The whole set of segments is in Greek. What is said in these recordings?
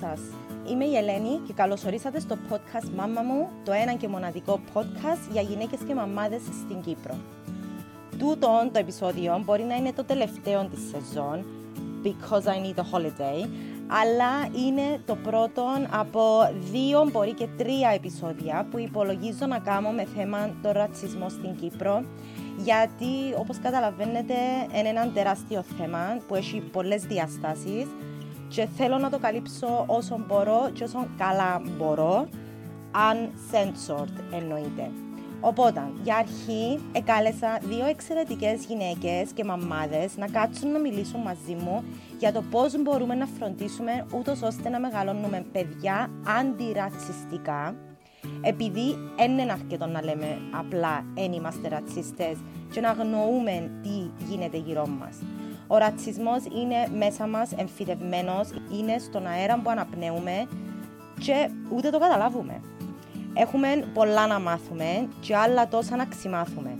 σας. Είμαι η Ελένη και καλωσορίσατε στο podcast «Μάμα μου», το ένα και μοναδικό podcast για γυναίκες και μαμάδες στην Κύπρο. Τούτο το επεισόδιο μπορεί να είναι το τελευταίο της σεζόν, because I need a holiday, αλλά είναι το πρώτο από δύο, μπορεί και τρία επεισόδια που υπολογίζω να κάνω με θέμα το ρατσισμό στην Κύπρο, γιατί όπως καταλαβαίνετε είναι ένα τεράστιο θέμα που έχει πολλές διαστάσεις και θέλω να το καλύψω όσο μπορώ και όσο καλά μπορώ, uncensored εννοείται. Οπότε, για αρχή, εκάλεσα δύο εξαιρετικές γυναίκες και μαμάδες να κάτσουν να μιλήσουν μαζί μου για το πώς μπορούμε να φροντίσουμε ούτως ώστε να μεγαλώνουμε παιδιά αντιρατσιστικά, επειδή δεν είναι αρκετό να λέμε απλά «εν είμαστε ρατσιστές» και να αγνοούμε τι γίνεται γύρω μας. Ο ρατσισμός είναι μέσα μας εμφυτευμένος, είναι στον αέρα που αναπνέουμε και ούτε το καταλάβουμε. Έχουμε πολλά να μάθουμε και άλλα τόσα να ξημάθουμε.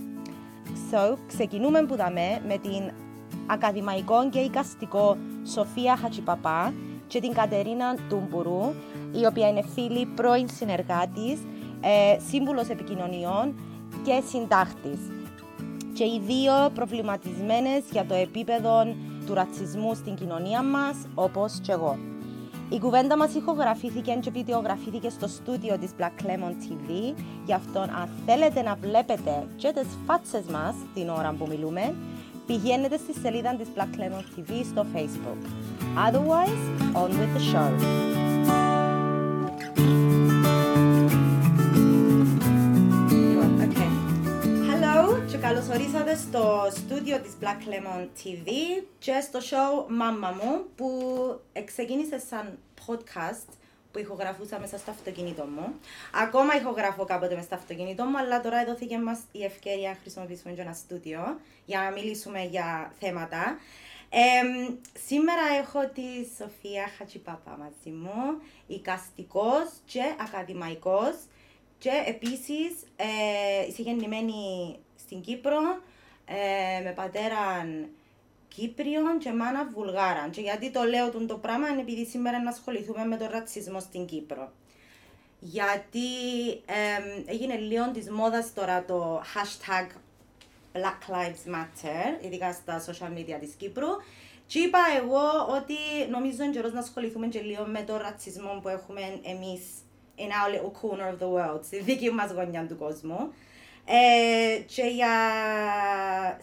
So, ξεκινούμε που δαμε με την ακαδημαϊκό και οικαστικό Σοφία Χατσιπαπά και την Κατερίνα Τούμπουρου, η οποία είναι φίλη, πρώην συνεργάτης, ε, σύμβουλος επικοινωνιών και συντάχτης και οι δύο προβληματισμένες για το επίπεδο του ρατσισμού στην κοινωνία μας, όπως και εγώ. Η κουβέντα μας ηχογραφήθηκε και βιντεογραφήθηκε στο στούντιο της Black Lemon TV, γι' αυτό αν θέλετε να βλέπετε και τις φάτσες μας την ώρα που μιλούμε, πηγαίνετε στη σελίδα της Black Lemon TV στο Facebook. Otherwise, on with the show. Ορίσατε στο στούντιο της Black Lemon TV και στο show Μάμα μου που ξεκίνησε σαν podcast που ηχογραφούσα μέσα στο αυτοκίνητο μου. Ακόμα ηχογραφώ κάποτε μέσα στο αυτοκίνητο μου, αλλά τώρα δόθηκε μας η ευκαιρία να χρησιμοποιήσουμε και ένα στούντιο για να μιλήσουμε για θέματα. Ε, σήμερα έχω τη Σοφία Χατσιπάπα μαζί μου, οικαστικός και ακαδημαϊκός και επίσης ε, είσαι γεννημένη στην Κύπρο ε, με πατέρα Κύπριον και μάνα Βουλγάρα. Και γιατί το λέω το πράγμα είναι επειδή σήμερα να ασχοληθούμε με τον ρατσισμό στην Κύπρο. Γιατί ε, έγινε λίγο της μόδας τώρα το hashtag Black Lives Matter, ειδικά στα social media της Κύπρου. Και είπα εγώ ότι νομίζω είναι καιρός να ασχοληθούμε και λίγο με τον ρατσισμό που έχουμε εμείς in our little corner of the world, στη δική μας γωνιά του κόσμου. Ε, και για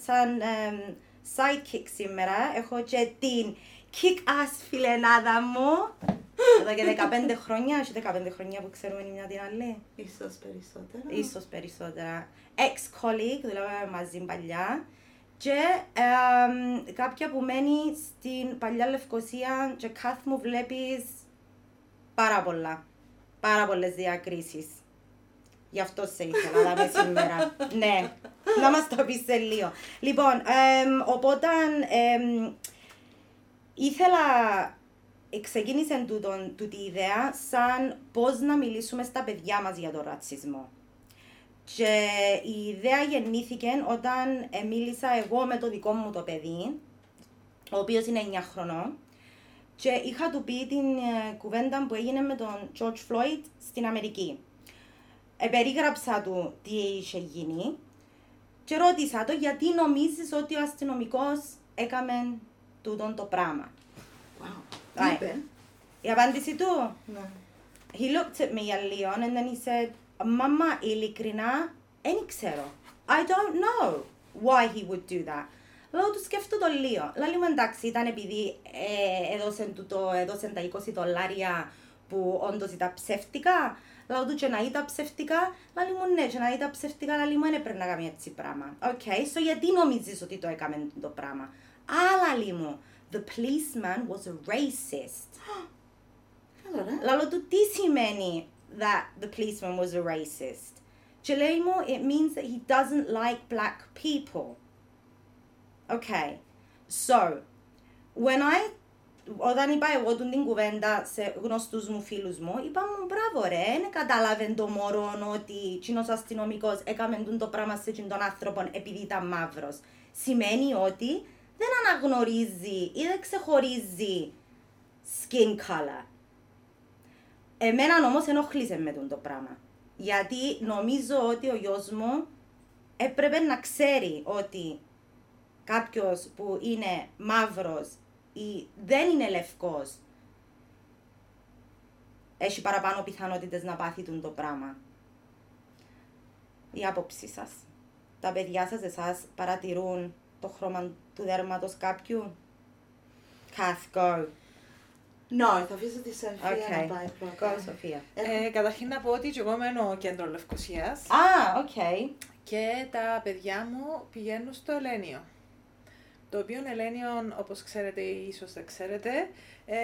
σαν ε, sidekick σήμερα έχω και την kick-ass φιλενάδα μου εδώ και 15 χρόνια, έχει 15 χρόνια που ξέρουμε η μια την άλλη. Ίσως περισσότερα. Ίσως περισσότερα. Ex-colleague, δουλεύαμε μαζί παλιά. Και ε, κάποια που μένει στην παλιά Λευκοσία και κάθε μου βλέπεις πάρα πολλά. Πάρα πολλές διακρίσεις. Γι' αυτό σε ήθελα να δούμε σήμερα. ναι, να μας το πεις σε λίγο. Λοιπόν, οπότε ήθελα, ξεκίνησε τούτον, τούτη ιδέα σαν πώς να μιλήσουμε στα παιδιά μας για τον ρατσισμό. Και η ιδέα γεννήθηκε όταν μίλησα εγώ με το δικό μου το παιδί, ο οποίος είναι 9 χρονών, και είχα του πει την ε, κουβέντα που έγινε με τον George Floyd στην Αμερική περίγραψα του τι είχε γίνει και ρώτησα το γιατί νομίζεις ότι ο αστυνομικός έκαμε τούτο το πράγμα. Wow. Τι είπε; Η απάντηση του; Ναι. He looked at me για λίγο and then he said, Μαμά, ειλικρινά, δεν ξέρω. I don't know why he would do that. Λέω του σκέφτου το λίγο. Λέω μου εντάξει, ήταν επειδή ε, έδωσαν, το, έδωσαν τα 20 δολάρια που όντως ήταν ψεύτικα. Λέω του και να ήταν ψεύτικα, λέει μου ναι, και να ήταν ψεύτικα, λέει μου δεν έπρεπε να κάνει έτσι πράγμα. OK, okay, so γιατί νομίζεις ότι το έκαμε το πράγμα; Αλλά λέει μου, the policeman was a racist. Λέω του τι σημαίνει that the policeman was a racist. Και λέει μου, it means that he doesn't like black people. Okay, so when I όταν είπα εγώ την κουβέντα σε γνωστούς μου φίλους μου, είπα μου μπράβο ρε, δεν κατάλαβε το μωρό ότι κοινό αστυνομικός έκαμε το πράγμα σε τον άνθρωπο επειδή ήταν μαύρος. Σημαίνει ότι δεν αναγνωρίζει ή δεν ξεχωρίζει skin color. Εμένα όμως ενοχλήσε με τον το πράγμα. Γιατί νομίζω ότι ο γιος μου έπρεπε να ξέρει ότι κάποιος που είναι μαύρος ή δεν είναι λευκός έχει παραπάνω πιθανότητες να πάθει τον το πράγμα. Η άποψή σας. Τα παιδιά σας εσάς παρατηρούν το χρώμα του δέρματος κάποιου; Kath, go. No, θα αφήσω τη Σοφία Okay. να πάει Go, πρώτα. Σοφία. Ε, καταρχήν να πω ότι και εγώ μένω κέντρο Λευκοσίας Α, οκ. και τα παιδιά μου πηγαίνουν στο Ελένιο. Το οποίο Ελένιο, όπως ξέρετε ή ίσως δεν ξέρετε, ε,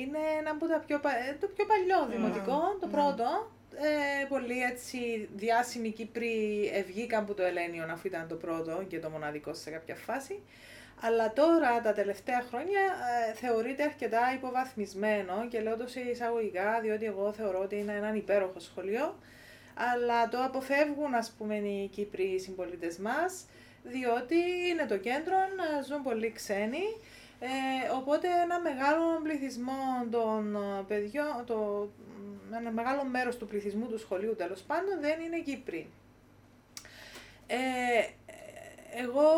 είναι ένα από τα πιο, πα- ε, το πιο παλιό δημοτικό, το πρώτο. Ε, πολλοί έτσι διάσημοι Κύπριοι ευγήκαν που το Ελένιο αφού ήταν το πρώτο και το μοναδικό σε κάποια φάση. Αλλά τώρα τα τελευταία χρόνια ε, θεωρείται αρκετά υποβαθμισμένο και λέω το σε εισαγωγικά διότι εγώ θεωρώ ότι είναι έναν υπέροχο σχολείο αλλά το αποφεύγουν ας πούμε οι Κύπροι συμπολίτες μας διότι είναι το κέντρο, ε, ζουν πολλοί ξένοι ε, οπότε ένα μεγάλο πληθυσμό των ε, παιδιών, το, ένα μεγάλο μέρος του πληθυσμού του σχολείου τέλος πάντων δεν είναι Κύπροι. Ε, εγώ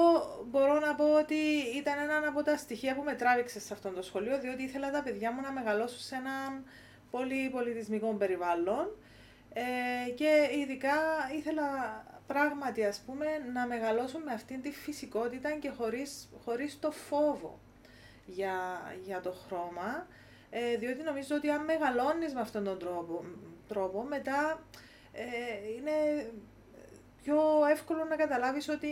μπορώ να πω ότι ήταν ένα από τα στοιχεία που με τράβηξε σε αυτό το σχολείο, διότι ήθελα τα παιδιά μου να μεγαλώσουν σε έναν πολύ πολιτισμικό περιβάλλον ε, και ειδικά ήθελα πράγματι ας πούμε να μεγαλώσουν με αυτήν τη φυσικότητα και χωρίς, χωρίς το φόβο για, για το χρώμα, ε, διότι νομίζω ότι αν μεγαλώνεις με αυτόν τον τρόπο, τρόπο μετά ε, είναι πιο εύκολο να καταλάβεις ότι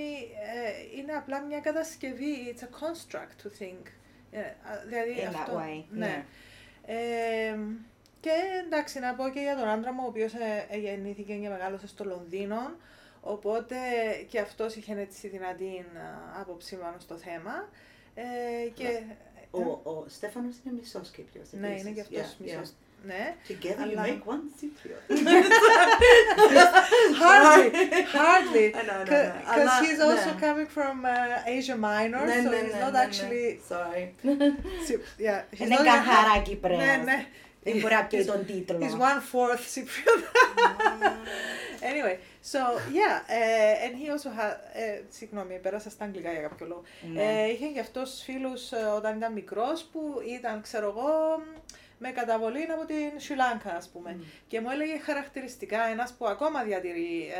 ε, είναι απλά μια κατασκευή, it's a construct to think. Ε, α, δηλαδή In that αυτό, way, ναι. ναι. Ε, και εντάξει, να πω και για τον άντρα μου, ο οποίος ε, ε, γεννήθηκε και μεγάλωσε στο Λονδίνο, οπότε και αυτός είχε έτσι δυνατή α, άποψη πάνω στο θέμα. Ε, και, Ο, ο Στέφανος είναι μισός Κύπριος. ναι, επίσης. είναι και αυτός Yeah, μισός. yeah. Ναι. Together you Αλλά- make one Cypriot. hardly, hardly, I know, I know, because I know. Αλλά, he's also ναι. coming from uh, Asia Minor, Ναι, so ναι, he's ναι, not ναι, ναι. actually. Sorry. Yeah, he's Είναι not καθαρά Ναι, Κυπρέος. ναι. Δεν μπορεί να πει He's- τον τίτλο. He's one fourth Cypriot. Anyway, so yeah, uh, and he also had. Uh, συγγνώμη, πέρασα στα αγγλικά για κάποιο λόγο. Ναι. Ε, είχε και αυτός φίλους ε, όταν ήταν μικρός που ήταν, ξέρω εγώ, με καταβολή από την Σουλάνκα, ας πούμε. Και μου έλεγε χαρακτηριστικά ένας που ακόμα διατηρεί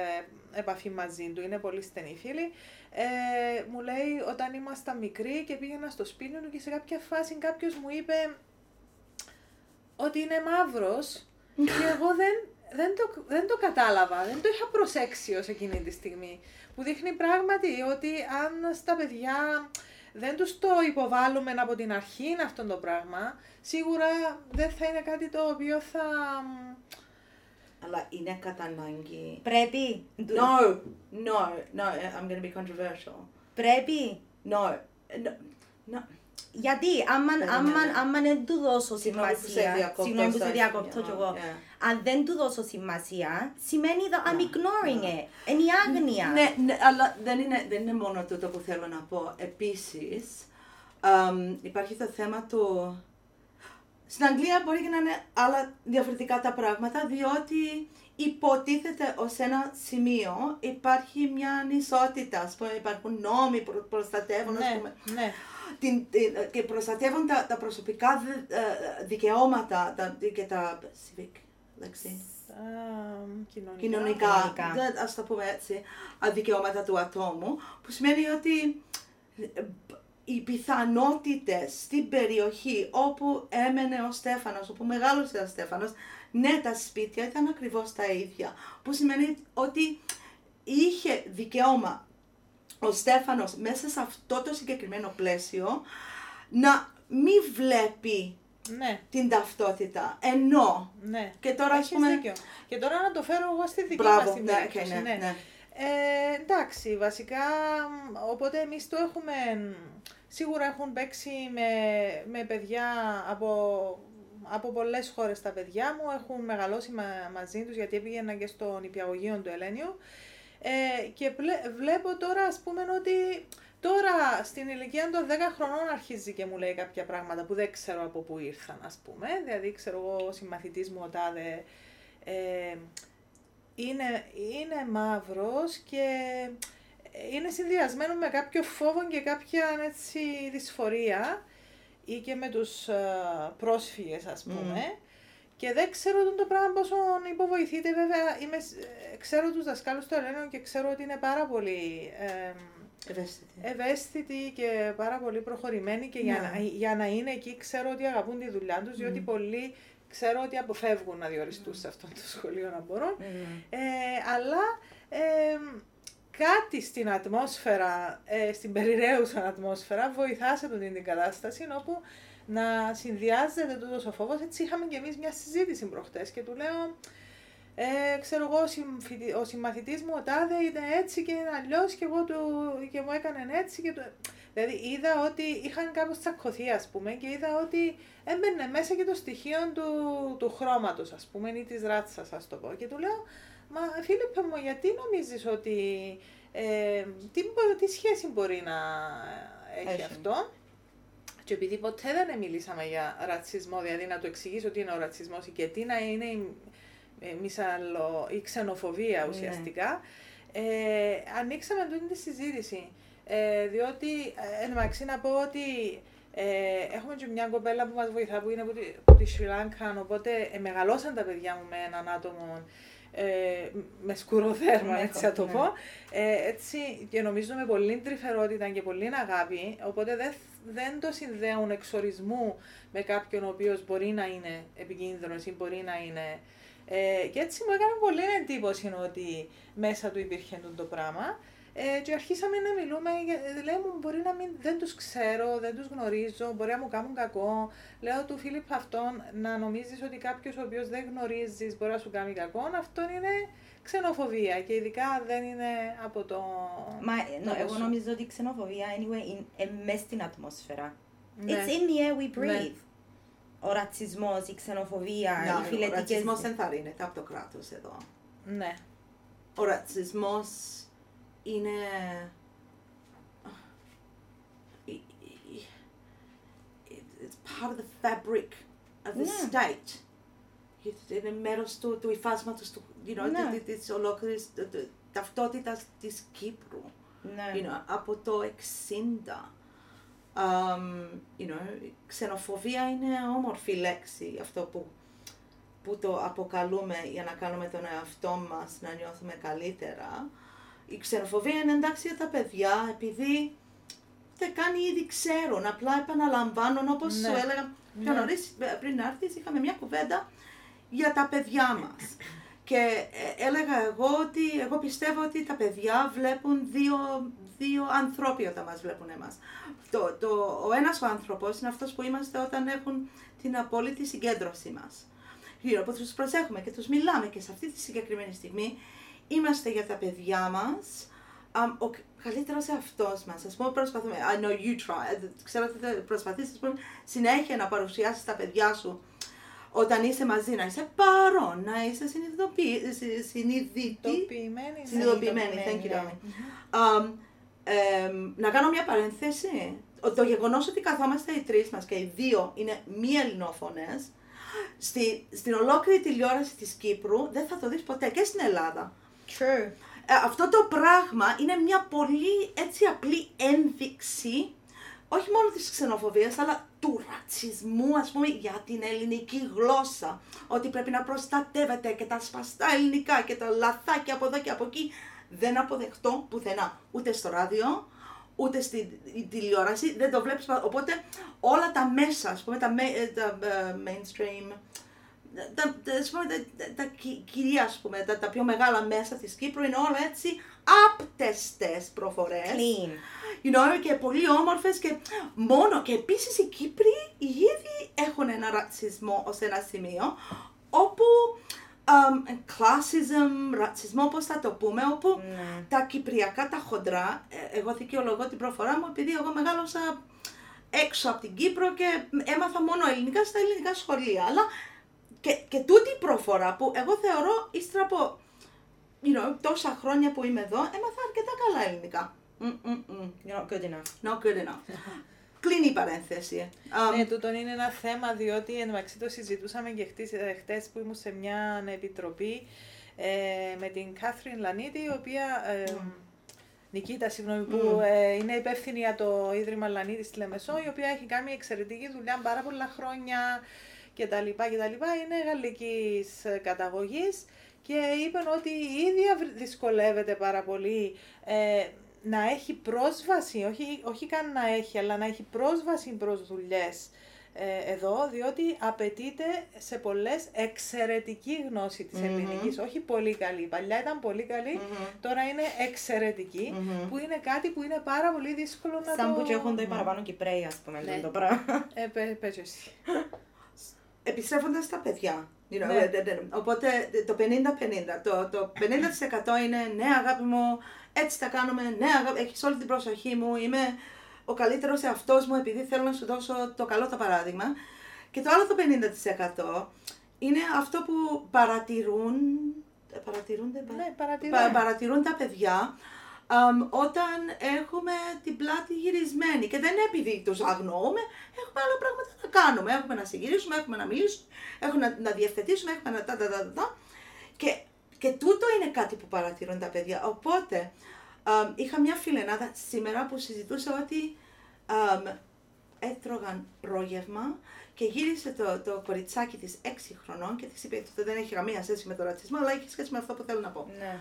ε, επαφή μαζί του, είναι πολύ στενή φίλη. Ε, μου λέει όταν ήμασταν μικροί και πήγαινα στο σπίτι του και σε κάποια φάση κάποιος μου είπε ότι είναι μαύρος και εγώ δεν, δεν, το, δεν το κατάλαβα, δεν το είχα προσέξει ως εκείνη τη στιγμή. Που δείχνει πράγματι ότι αν στα παιδιά δεν τους το υποβάλλουμε από την αρχή αυτό το πράγμα, σίγουρα δεν θα είναι κάτι το οποίο θα... Αλλά είναι κατά ανάγκη. Πρέπει. No, no, no, I'm going to be controversial. Πρέπει. No, no, no. Γιατί; Άμα, Περίμενε. άμα, άμα δεν του δώσω Συγγνώμη που σε σημασία, διακόπτω, συγγνώμη που σε sorry. διακόπτω κι εγώ, Yeah. Αν δεν του δώσω σημασία, σημαίνει that I'm ignoring it. Είναι η άγνοια. Ναι, ναι, αλλά δεν είναι, δεν είναι μόνο τούτο που θέλω να πω. Επίσης, αμ, υπάρχει το θέμα του... Στην Αγγλία μπορεί και να είναι άλλα διαφορετικά τα πράγματα, διότι υποτίθεται ως ένα σημείο υπάρχει μια ανισότητα, ας πούμε, υπάρχουν νόμοι που προστατεύουν, ας ναι, πούμε, ναι. την, την- και προστατεύουν τα, τα προσωπικά δε- ε, δικαιώματα τα, και τα civic, λέξη Α, κοινωνικά. κοινωνικά, Κοινωνικά. δεν- ας το πούμε έτσι, α, δικαιώματα του ατόμου, που σημαίνει ότι ε, οι πιθανότητες στην περιοχή όπου έμενε ο Στέφανος, όπου μεγάλωσε ο Στέφανος, ναι, τα σπίτια ήταν ακριβώς τα ίδια. Που σημαίνει ότι είχε δικαίωμα ο Στέφανος μέσα σε αυτό το συγκεκριμένο πλαίσιο να μην βλέπει Ναι, την ταυτότητα. Ενώ ναι. και τώρα ας Έχεις πούμε... δίκιο. Και τώρα να το φέρω εγώ στη δική Μπράβο, μας την ναι, περίπτωση. okay, ναι, ναι. Ε, εντάξει, βασικά, μ, οπότε εμείς το έχουμε, μ, σίγουρα έχουν παίξει με, με παιδιά από, από πολλές χώρες τα παιδιά μου, έχουν μεγαλώσει μα- μαζί τους γιατί πήγαινα και στον υπηαγωγείο του Ελένιου ε, και πλε- βλέπω τώρα ας πούμε ότι Τώρα στην ηλικία των 10 χρονών αρχίζει και μου λέει κάποια πράγματα που δεν ξέρω από πού ήρθαν, ας πούμε. Δηλαδή, ξέρω εγώ, ο συμμαθητής μου ο τάδε ε, είναι, είναι μαύρος και είναι συνδυασμένο με κάποιο φόβο και κάποια έτσι, δυσφορία ή και με τους ε, πρόσφυγες ας πούμε. Και δεν ξέρω τον το πράγμα πόσο υποβοηθείτε βέβαια. Είμαι, ε, ξέρω τους δασκάλους του Ελένου και ξέρω ότι είναι πάρα πολύ ε, Ευαίσθητη. ευαίσθητοι και πάρα πολύ προχωρημένοι και για, Ναι. να, για να είναι εκεί ξέρω ότι αγαπούν τη δουλειά τους, διότι πολλοί ξέρω ότι αποφεύγουν να διοριστούν σε αυτό το σχολείο να μπορούν. Ε, αλλά ε, κάτι στην ατμόσφαιρα, ε, στην περιραίουσα ατμόσφαιρα βοηθά σε αυτή την κατάσταση όπου να συνδυάζεται τούτος ο φόβος. Έτσι είχαμε και εμείς μια συζήτηση προχτές και του λέω ε, ξέρω εγώ, ο, συμφοιτη- ο συμμαθητής μου ο τάδε είναι έτσι και είναι αλλιώς και, εγώ του, και μου έκανε έτσι και του... Δηλαδή είδα ότι είχαν κάπως τσακωθεί ας πούμε και είδα ότι έμπαινε μέσα και το στοιχείο του, του χρώματος ας πούμε ή της ράτσας ας το πω και του λέω Μα Φίλιππε μου γιατί νομίζεις ότι ε, τι, μπο- τι σχέση μπορεί να έχει, Έχει. αυτό; Και επειδή ποτέ δεν μιλήσαμε για ρατσισμό, δηλαδή να του εξηγήσω τι είναι ο ρατσισμός και τι να είναι η, ε, μισαλο, η ξενοφοβία Ναι. ουσιαστικά, ε, ανοίξαμε τούτη τη συζήτηση. Ε, διότι, ε, εν τω μεταξύ να πω ότι ε, έχουμε και μια κοπέλα που μας βοηθά που είναι από τη, από τη Σρι Λάνκα, οπότε ε, μεγαλώσαν τα παιδιά μου με έναν άτομο ε, με σκουροθέρμα, Ναι, έτσι να το ναι. πω. Ε, έτσι, και νομίζω με πολύ τρυφερότητα και πολύ αγάπη, οπότε δεν, δεν το συνδέουν εξορισμού με κάποιον ο οποίος μπορεί να είναι επικίνδυνος ή μπορεί να είναι... Ε, και έτσι μου έκανε πολύ εντύπωση ότι μέσα του υπήρχε αυτό το πράγμα. Ε, και αρχίσαμε να μιλούμε, για- λέει μου μπορεί να μην, δεν τους ξέρω, δεν τους γνωρίζω, μπορεί να μου κάνουν κακό. Λέω του Φίλιπ αυτόν να νομίζεις ότι κάποιος ο οποίος δεν γνωρίζεις μπορεί να σου κάνει κακό, αυτό είναι ξενοφοβία και ειδικά δεν είναι από το... Μα νο, τόπο εγώ σου. νομίζω ότι η ξενοφοβία anyway είναι μες στην ατμόσφαιρα. Ναι. It's in the air we breathe. Ναι. Ο ρατσισμός, η ξενοφοβία, Ναι, οι ο φιλετικές... ρατσισμός δεν θα ρίνεται από το κράτος εδώ. Ναι. Ο ρατσισμός είναι... It's part of the fabric of the Ναι. state. Είναι μέρος του, του υφάσματος του, you know, Ναι. της, της ολόκληρης του- του- ταυτότητας της Κύπρου. Ναι. you know, από το 60. Um, you know, η ξενοφοβία είναι όμορφη λέξη, αυτό που, που το αποκαλούμε για να κάνουμε τον εαυτό μας να νιώθουμε καλύτερα. Η ξενοφοβία είναι εντάξει για τα παιδιά, επειδή δεν κάνει ήδη ξέρουν, απλά επαναλαμβάνουν όπως Ναι. σου έλεγα πιο Ναι. νωρίς, ε, πριν έρθεις, είχαμε μια κουβέντα για τα παιδιά μας. Και ε, έλεγα εγώ ότι εγώ πιστεύω ότι τα παιδιά βλέπουν δύο, δύο ανθρώποι όταν μας βλέπουν εμάς. Το, το, ο ένας ο άνθρωπος είναι αυτός που είμαστε όταν έχουν την απόλυτη συγκέντρωση μας. Γύρω που τους προσέχουμε και τους μιλάμε και σε αυτή τη συγκεκριμένη στιγμή είμαστε για τα παιδιά μας αμ, ο καλύτερος εαυτός μας. Ας πούμε προσπαθούμε, I know you try, ε, ξέρω ότι θα προσπαθήσεις ας πούμε, συνέχεια να παρουσιάσεις τα παιδιά σου όταν είσαι μαζί, να είσαι παρόν, να είσαι συνειδητοποιη- συ- συνειδητή, Τοπιμένη. ναι. συνειδητοποιημένη, thank you ναι. darling. Um, εμ, να κάνω μια παρένθεση. Ο- Το γεγονός ότι καθόμαστε οι τρεις μας και οι δύο είναι μη ελληνόφωνες, στη, στην ολόκληρη τηλεόραση της Κύπρου δεν θα το δεις ποτέ και στην Ελλάδα. True. Ε, αυτό το πράγμα είναι μια πολύ έτσι απλή ένδειξη όχι μόνο της ξενοφοβίας αλλά του ρατσισμού ας πούμε για την ελληνική γλώσσα ότι πρέπει να προστατεύεται και τα σπαστά ελληνικά και τα λαθάκια από εδώ και από εκεί δεν αποδεχτώ πουθενά ούτε στο ράδιο ούτε στη η τηλεόραση δεν το βλέπεις πα- οπότε όλα τα μέσα ας πούμε τα, ma- ε, τα ε, mainstream τα, τα, ας πούμε, τα, τα, τα κυ- κυρία, ας πούμε, τα, τα πιο μεγάλα μέσα της Κύπρου είναι όλα έτσι άπτεστες προφορές. Clean. You know, και πολύ όμορφες και μόνο. Και επίσης οι Κύπροι ήδη έχουν ένα ρατσισμό ως ένα σημείο όπου um, classism, ρατσισμό, πώς θα το πούμε, όπου Ναι. τα κυπριακά, τα χοντρά, ε, εγώ δικαιολογώ την προφορά μου επειδή εγώ μεγάλωσα έξω από την Κύπρο και έμαθα μόνο ελληνικά στα ελληνικά σχολεία. Αλλά και, και τούτη η προφορά που εγώ θεωρώ ύστερα από you know, τόσα χρόνια που είμαι εδώ, έμαθα αρκετά καλά ελληνικά. Μ-μ-μ. You're not good enough. Not good enough. Κλείνει η παρένθεση. Um, Ναι, τούτον είναι ένα θέμα διότι εν μεταξύ το συζητούσαμε και χτες, ε, χτες που ήμουν σε μια επιτροπή ε, με την Κάθριν Λανίτη, η οποία. Ε, Νικήτα, συγγνώμη, που ε, είναι υπεύθυνη για το Ίδρυμα Λανίτη στη Λεμεσό, η οποία έχει κάνει εξαιρετική δουλειά πάρα πολλά χρόνια κτλ. κτλ. Είναι γαλλικής καταγωγής και είπε ότι η ίδια βρ- δυσκολεύεται πάρα πολύ ε, να έχει πρόσβαση, όχι, όχι καν να έχει, αλλά να έχει πρόσβαση προς δουλειές ε, εδώ, διότι απαιτείται σε πολλές εξαιρετική γνώση της ελληνικής, όχι πολύ καλή. Παλιά ήταν πολύ καλή, τώρα είναι εξαιρετική, που είναι κάτι που είναι πάρα πολύ δύσκολο να Σαν το... που και έχουν το παραπάνω Κυπρέοι, ας πούμε, Ναι. το πράγμα. Ε, πε- πες εσύ. επιστρέφοντας στα παιδιά. You know, Ναι. ε, ε, ε, Οπότε το 50-50. Το, το 50% είναι ναι αγάπη μου, έτσι τα κάνουμε, ναι αγάπη, έχεις όλη την προσοχή μου, είμαι ο καλύτερος εαυτός μου επειδή θέλω να σου δώσω το καλό το παράδειγμα. Και το άλλο το 50% είναι αυτό που παρατηρούν, ε, παρατηρούνται, πα- Ναι, παρατηρώ. πα- παρατηρούν τα παιδιά αμ, όταν έχουμε την πλάτη γυρισμένη. Και δεν είναι επειδή τους αγνοούμε, έχουμε άλλα πράγματα να κάνουμε. Έχουμε να συγγυρίσουμε, έχουμε να μιλήσουμε, έχουμε να, να διευθετήσουμε, έχουμε να τα, τα, τα, τα, τα. Και, και τούτο είναι κάτι που παρατηρούν τα παιδιά. Οπότε, αμ, είχα μια φιλενάδα σήμερα που συζητούσε ότι αμ, έτρωγαν ρόγευμα και γύρισε το, το κοριτσάκι της 6 χρονών και της είπε ότι δεν έχει καμία σχέση με το ρατσισμό, αλλά έχει σχέση με αυτό που θέλω να πω. Ναι.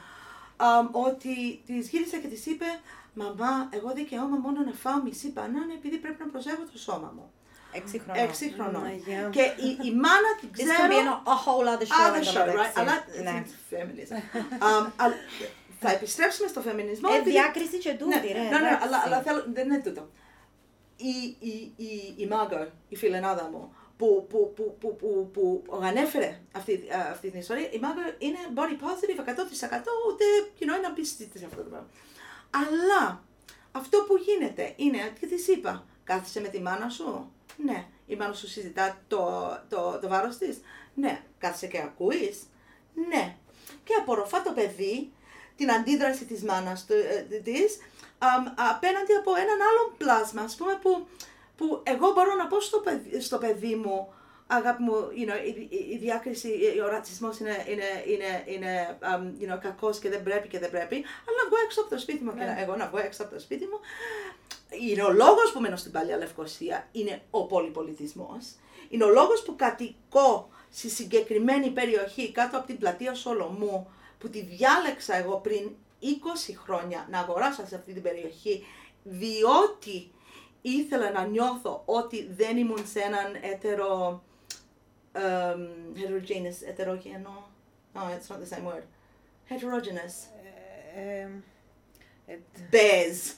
Αμ, ότι της γύρισε και της είπε «Μαμά, εγώ δικαιώμαι μόνο να φάω μισή μπανάνα επειδή πρέπει να προσέχω το σώμα μου». Έξι χρονών. Έξι χρονών. Μαγιά. Και η, η μάνα την This ξέρω... can be a a whole other show. Other εν τω show, μεταξύ. right? Αλλά Ναι. it's feminism. Αμ, αλλά θα επιστρέψουμε στο φεμινισμό. Ε, επειδή- διάκριση και τούτη, ναι, ρε. ναι, ναι, εντάξει. αλλά, αλλά θέλω, δεν είναι τούτο. Η, η, η, η Μάγκα, η φιλενάδα μου, που, που, που, που, που, που ανέφερε αυτή, α, αυτή την ιστορία, η Μάγκα είναι body positive 100% ούτε you know, να πει σε αυτό το πράγμα. Αλλά αυτό που γίνεται είναι, και της είπα, κάθισε με τη μάνα σου. Ναι. Η μάνα σου συζητά το, το, το βάρος της. Ναι. Κάθισε και ακούεις. Ναι. Και απορροφά το παιδί την αντίδραση της μάνας του, ε, της αμ, απέναντι από έναν άλλον πλάσμα, ας πούμε, που, που εγώ μπορώ να πω στο παιδί, στο παιδί μου, αγάπη μου, you know, η, η, η διάκριση, ο ρατσισμός είναι, είναι, είναι, είναι um, you know, κακός και δεν πρέπει και δεν πρέπει, αλλά να βγω έξω από το σπίτι μου και να, εγώ να βγω έξω από το σπίτι μου. Είναι ο λόγος που μένω στην Παλιά Λευκοσία, είναι ο πολυπολιτισμός. Είναι ο λόγος που κατοικώ στη συγκεκριμένη περιοχή κάτω από την πλατεία Σολομού, που τη διάλεξα εγώ πριν 20 χρόνια να αγοράσω σε αυτή την περιοχή, διότι ήθελα να νιώθω ότι δεν ήμουν σε έναν έτερο, um, heterogeneous, ετερογενό, no, it's not the same word, heterogeneous, Ε, ε, ε, bez.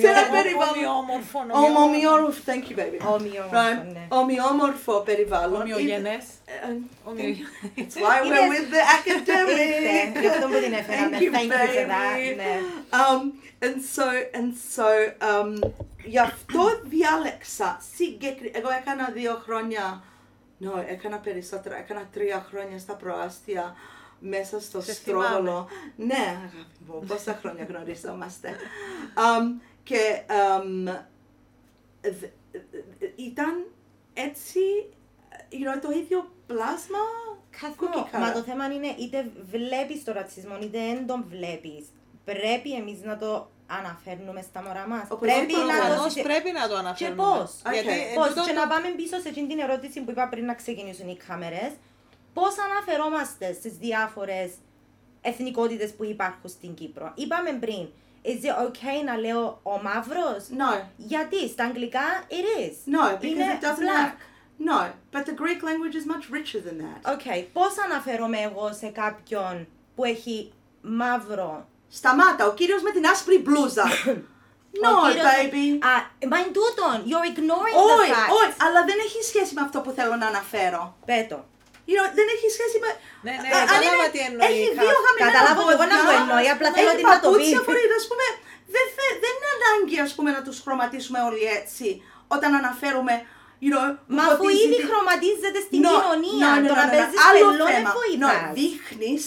σε ένα ομο- περιβάλλον. Ομοιόμορφο, Ομοιόμορφο, thank you baby. Ομοιόμορφο, Right. ναι. Ομοιόμορφο περιβάλλον. Ομοιογενές. Ε, Ομοιογενές. It's why we're with the academic. Ήρθε, γι' αυτό που την έφεραμε. Thank you, Thank you for that. baby. Ναι. Um, and so, and so, um, γι' αυτό διάλεξα συγκεκρι... Εγώ έκανα δύο χρόνια, no, έκανα περισσότερα, έκανα τρία χρόνια στα προάστια μέσα στο Σε στρόγγολο. Ναι, αγάπη μου, πόσα χρόνια γνωριζόμαστε. Um, και um, δ- δ- ήταν έτσι, you know, το ίδιο πλάσμα Καθόλου. cookie Μα cutter. το θέμα είναι είτε βλέπεις το ρατσισμό είτε δεν τον βλέπεις. Πρέπει εμείς να το αναφέρνουμε στα μωρά μας. Οπωσδήποτε. Πρέπει να το Προφανώς συζη- πρέπει να το Και αναφέρουμε. πώς; Γιατί Okay. εν Πώς, τούτο και το- να πάμε πίσω σε εκείνη την ερώτηση που είπα πριν να ξεκινήσουν οι κάμερες. Πώς αναφερόμαστε στις διάφορες εθνικότητες που υπάρχουν στην Κύπρο. Είπαμε πριν, is it okay να λέω ο μαύρος; No, Γιατί στα αγγλικά it is. no, because Είναι it doesn't black. have. No, but the Greek language is much richer than that. OK, πώς αναφέρομαι εγώ σε κάποιον που έχει μαύρο; Σταμάτα, ο κύριος με την άσπρη μπλούζα. no, Ο κύριος- baby. Α, μα είναι τούτον. You're ignoring Όχι, the fact. όχι, αλλά δεν έχει σχέση με αυτό που θέλω να αναφέρω. Πέτω. You know, δεν έχει σχέση με... Ναι, ναι, Α, αν κατάλαβα είναι- τι εννοείς Έχει κάποιος. δύο χαμηλά Καταλάβω και εγώ να πόδια, το εννοεί, απλά θέλω έχει ότι να το παπούτσια πει. φορεί, ας πούμε, δεν, θε- δεν είναι ανάγκη, ας πούμε, να τους χρωματίσουμε όλοι έτσι, όταν αναφέρουμε, you know, Μα αφού ποτίζει ήδη τη- χρωματίζεται στην No, κοινωνία, no, no, το no, να no, no. παίζεις Άλλο πελό δεν θέμα. βοηθάς. No, δείχνεις,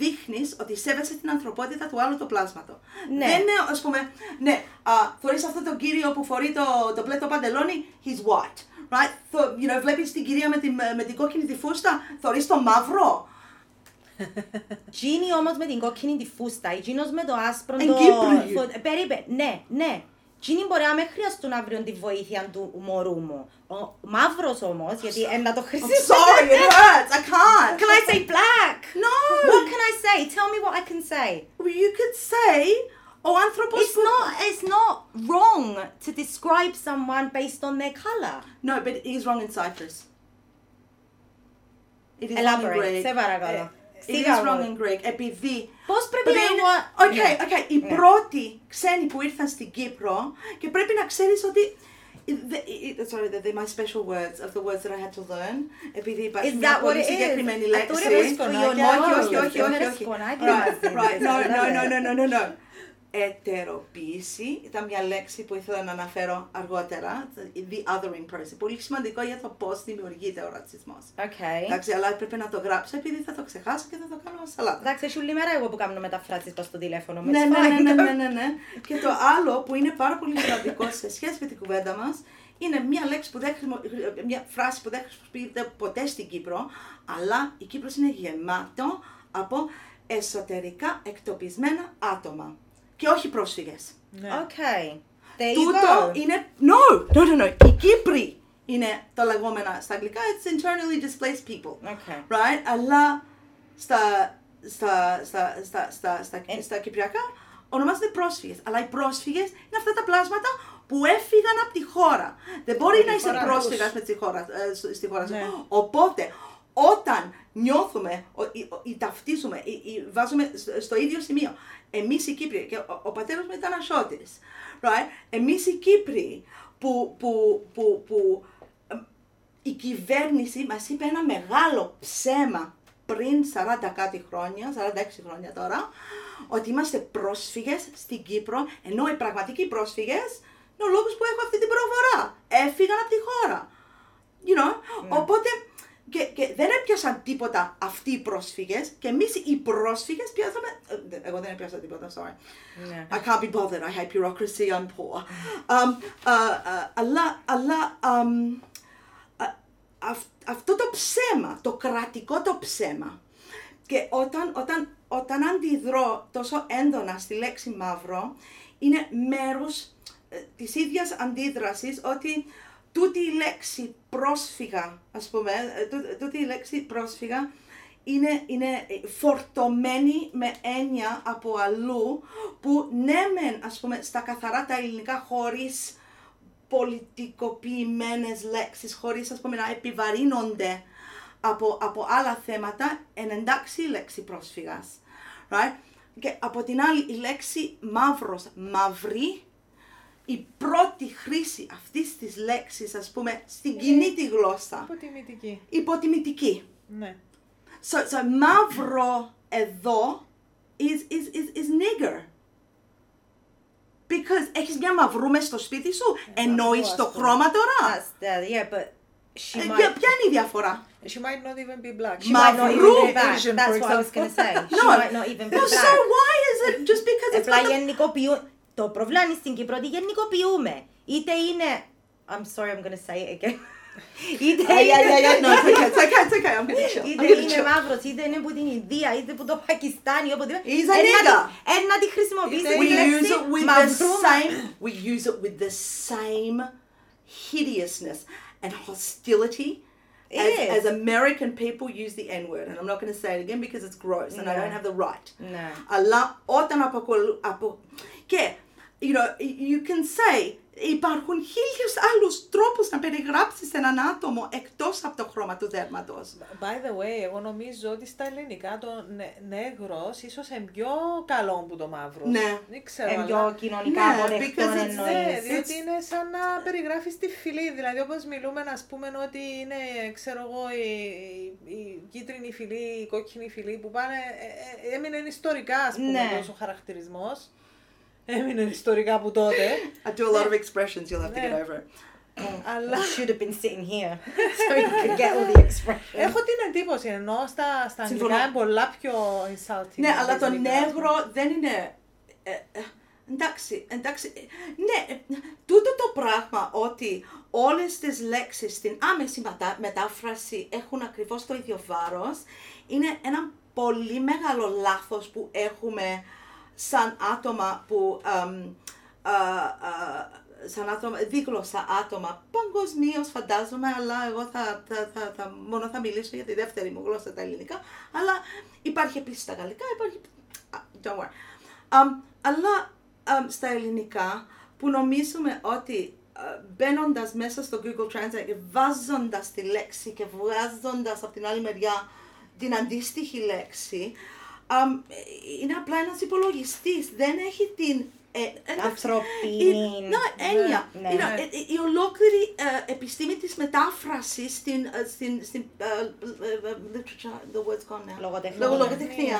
δείχνεις ότι σέβεσαι την ανθρωπότητα του άλλου το πλάσματο. Ναι. Δεν είναι, ας πούμε, ναι, α, θωρείς αυτό τον κύριο που φορεί το, το μπλε το παντελόνι, he's white. Right? Θο, you know, βλέπεις την κυρία με την, με την κόκκινη τη φούστα, θωρείς το μαύρο. Τζίνι όμως με την κόκκινη τη φούστα, η Τζίνος με το άσπρο Εν το... Κύπρο. φω- Περίπε, ναι, ναι. Τζίνι μπορεί να με χρειαστούν αύριο τη βοήθεια του μωρού μου. Ο μαύρος όμως, γιατί ε, να το I'm χρησιμοποιήσω. sorry, it hurts, I can't. Can I say black? No. What can I say? Tell me what I can say. Well, you could say, ο άνθρωπος It's που... not, it's not wrong to describe someone based on their colour. No, but he's wrong in Cyprus. It is wrong in Elaborate, Greek. σε παρακαλώ. It Σιγά is wrong μου. in Greek. Επειδή Πώς πρέπει Πρέπει να είναι- εγώ... Οκ, Ναι. οκ. Οι Ναι. πρώτοι ξένοι που ήρθαν στην Κύπρο και πρέπει να ξέρεις ότι the, it- sorry, the, the, my special words of the words that I had to learn. Επειδή υπάρχει Is μια that what πολύ it is? συγκεκριμένη I λέξη. thought it was for your Όχι, όχι, nose. όχι, όχι, Έφερες όχι. σκονάκι Right, μαζί. right. No, I no, love no, it. no, no, no, no. Ετεροποίηση ήταν μια λέξη που ήθελα να αναφέρω αργότερα. The othering person. Πολύ σημαντικό για το πώς δημιουργείται ο ρατσισμός. Okay. Εντάξει, αλλά έπρεπε να το γράψω επειδή θα το ξεχάσω και θα το κάνω σαλάτα. Εντάξει, έχει όλη μέρα εγώ που κάνω μεταφράσεις στο τηλέφωνο μου. Ναι, It's ναι, ναι, fine. ναι, ναι, ναι, ναι. Και το άλλο που είναι πάρα πολύ σημαντικό σε σχέση με την κουβέντα μας είναι μια λέξη που δεν χρησιμο... μια φράση που δεν χρησιμοποιείται ποτέ στην Κύπρο, αλλά η Κύπρος είναι γεμάτο από εσωτερικά εκτοπισμένα άτομα και όχι πρόσφυγες. Ναι. Okay. There you Τούτο go. είναι. No, no, no, no. Οι Κύπροι είναι τα λεγόμενα στα αγγλικά. It's internally displaced people. Okay. Right? Αλλά στα, στα, στα, στα, στα, στα, Ε. στα κυπριακά ονομάζονται πρόσφυγες. Αλλά οι πρόσφυγες είναι αυτά τα πλάσματα που έφυγαν από τη χώρα. Δεν μπορεί Από να τη είσαι χώρα πρόσφυγας τους. με τη χώρα, ε, στο- στη χώρα σου. Ναι. Οπότε, όταν νιώθουμε, ο- ή, ο- ή ταυτίζουμε, ή, ή βάζουμε στο, στο ίδιο σημείο, εμείς οι Κύπροι, και ο, ο πατέρας μου ήταν Ασώτης, right? εμείς οι Κύπροι που, που, που, που εμ, η κυβέρνηση μας είπε ένα μεγάλο ψέμα πριν 40 κάτι χρόνια, 46 χρόνια τώρα, ότι είμαστε πρόσφυγες στην Κύπρο, ενώ οι πραγματικοί πρόσφυγες είναι ο λόγος που έχω αυτή την προφορά. Έφυγαν από τη χώρα. You know? Οπότε και, και δεν έπιασαν τίποτα αυτοί οι πρόσφυγες και εμείς οι πρόσφυγες πιάσαμε... ε, Εγώ δεν έπιασα τίποτα, sorry. Ναι. I can't be bothered. I hate bureaucracy. I'm poor. Um, uh, uh, αλλά, αλλά um, α- αυ- αυτό το ψέμα, το κρατικό το ψέμα. Και όταν, όταν, όταν αντιδρώ τόσο έντονα στη λέξη μαύρο, είναι μέρος ε, της ίδιας αντίδρασης ότι τούτη η λέξη πρόσφυγα, ας πούμε, ε, τού- τούτη η λέξη πρόσφυγα είναι, είναι ε, φορτωμένη με έννοια από αλλού που ναι μεν, ας πούμε, στα καθαρά τα ελληνικά χωρίς πολιτικοποιημένες λέξεις, χωρίς ας πούμε να επιβαρύνονται από, από άλλα θέματα, εν εντάξει η λέξη πρόσφυγας. Right? Και από την άλλη η λέξη μαύρος, μαυρή, η πρώτη χρήση αυτής της λέξης, ας πούμε, στην κοινή τη γλώσσα, Υποτιμητική. υποτιμητική. Ναι. So, so μαύρο εδώ is, is, is, is nigger. Because έχεις μια μαυρού μες στο σπίτι σου, εννοείς ας το πούμε. χρώμα τώρα. That's the, yeah, but she Ε, might... ποια, ποια είναι η διαφορά; She might not even be black. She might not even Μαυρού. be back. Asian, That's for what I was going to say. She No, might not even be no, so black. why is it just because it's Απλά got the- γενικοποιούν. Το πρόβλημα είναι στην Κύπρο ότι γενικοποιούμε. Είτε είναι. I'm sorry, I'm going to say it again. είτε Yeah, yeah, yeah, yeah. είναι. No, it's okay, it's okay, it's okay. I'm gonna chill. I'm Είτε gonna είναι chill. μαύρος, είτε είναι από την Ινδία, είτε από το Πακιστάν, ή οπουδήποτε. He's a Εν να nigger. τη- εν να τη χρησιμοποιήσει Είτε τη We είναι λέξη use it with the μαυρούμα. same. We use it with the same hideousness and hostility It as, is. as American people use the N word. And I'm not going to say it again because it's gross and I No. don't have the right. Ναι. Αλλά όταν αποκολου... απο... Και, you know, you can say, υπάρχουν χίλιους άλλους τρόπους να περιγράψεις έναν άτομο εκτός από το χρώμα του δέρματος. By the way, εγώ νομίζω ότι στα ελληνικά το νε- νέγρος ίσως είναι πιο καλό που το μαύρο. Ναι. Δεν ξέρω. Εν αλλά- πιο κοινωνικά Ναι, αποδεκτό because it's- εννοείς. Ναι, διότι It's- είναι σαν να περιγράφεις τη φυλή. Δηλαδή, όπως μιλούμε, να πούμε ότι είναι, ξέρω εγώ, η, η, η κίτρινη φυλή, η κόκκινη φυλή που πάνε. ε, ε, έμεινε ιστορικά, ας πούμε, Ναι. αυτός ο χαρακτηρισμός. Έμεινε ιστορικά από τότε. I do a lot of expressions, you'll have to get Ναι. over it. Αλλά You should have been sitting here so you could get all the expressions. έχω την εντύπωση, ενώ στα, στα Συμφωνώ. αγγλικά είναι πολλά πιο insulting. Ναι, αλλά το τελικά. νεύρο δεν είναι. ε, ε, εντάξει, εντάξει. ε, Ναι, ε, τούτο το πράγμα ότι όλες τις λέξεις στην άμεση μετα- μετάφραση έχουν ακριβώς το ίδιο βάρος είναι ένα πολύ μεγάλο λάθος που έχουμε σαν άτομα που εμ, α, α, σαν άτομα, δίγλωσσα άτομα, παγκοσμίως φαντάζομαι, αλλά εγώ θα, θα, θα, θα, μόνο θα μιλήσω για τη δεύτερη μου γλώσσα τα ελληνικά, αλλά υπάρχει επίσης τα γαλλικά, υπάρχει... Α, Don't worry. Αμ, αλλά αμ, στα ελληνικά που νομίζουμε ότι μπαίνοντας μέσα στο Google Translate και βάζοντας τη λέξη και βγάζοντας από την άλλη μεριά την αντίστοιχη λέξη, αμ, είναι απλά ένας υπολογιστής. Δεν έχει την ε, εντάξει, Ανθρωπίνη. η- να, έννοια. Ναι, You know, ναι. ε, ε, η ολόκληρη ε, επιστήμη της μετάφρασης στην, ε, στην, στην ε, ε, ε, literature, the word's gone now. Λογοτεχνία. Λογο- λογοτεχνία.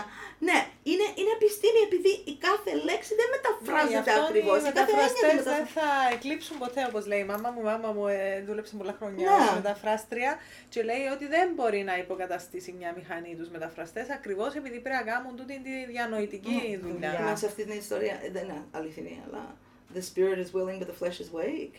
Ναι, είναι, είναι επιστήμη επειδή η κάθε λέξη δεν Ναι, γι' μεταφράζεται αυτό ακριβώς. Οι Η κάθε έννοια δεν μεταφραστές δεν μεταφράζεται. θα εκλείψουν ποτέ, όπως λέει η μάμα μου. Η μάμα μου ε, δούλεψε πολλά χρόνια Ναι. ως μεταφράστρια και λέει ότι δεν μπορεί να υποκαταστήσει μια μηχανή τους μεταφραστές ακριβώς επειδή πρέπει να κάνουν τούτη τη διανοητική δουλειά. δουλειά. Να σε αυτή την ιστορία ε, δεν είναι αληθινή, αλλά the spirit is willing but the flesh is weak.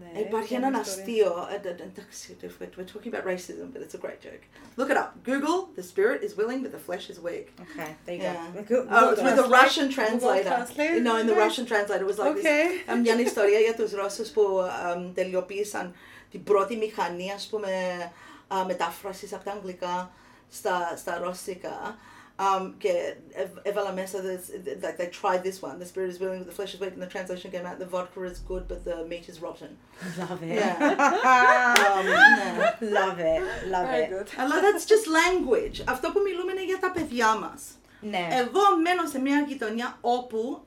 Ναι, Υπάρχει ποια έναν είναι η ιστορία? αστείο. ε, ε, Εντάξει, we're we're talking about racism, but it's a great joke. Look it up. Google, the spirit is willing, but the flesh is weak. Okay, there you Yeah. go. Go- Oh, go- it's with the Translate? Russian translator. Translate? No, in the Okay. Russian translator it was like Okay. this. ε, μια ιστορία για τους Ρώσους που ε, τελειοποίησαν την πρώτη μηχανή, ας πούμε, ε, μετάφρασης από τα αγγλικά στα, στα ρώσικα. Um, και έβ- έβαλα μέσα this, like they tried this one, the spirit is willing but the flesh is weak and the translation came out, the vodka is good but the meat is rotten. Love it. Yeah. um, ναι. Love it. Love Very it. good. Αλλά that's just language. Αυτό που μιλούμε είναι για τα παιδιά μας. Ναι. Εγώ μένω σε μια γειτονιά όπου